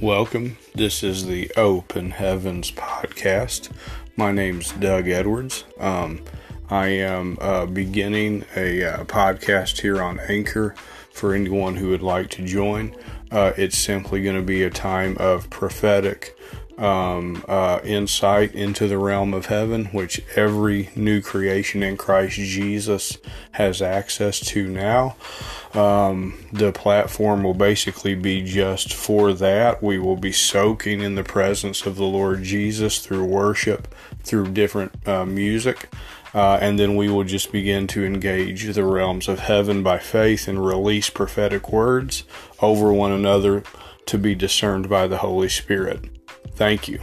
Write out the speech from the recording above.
Welcome. This is the Open Heavens podcast. My name's Doug Edwards. Um, I am uh, beginning a uh, podcast here on Anchor for anyone who would like to join. Uh, it's simply going to be a time of prophetic um, uh, insight into the realm of heaven, which every new creation in Christ Jesus has access to now. Um, the platform will basically be just for that. We will be soaking in the presence of the Lord Jesus through worship, through different uh, music. Uh, and then we will just begin to engage the realms of heaven by faith and release prophetic words over one another to be discerned by the Holy Spirit. Thank you.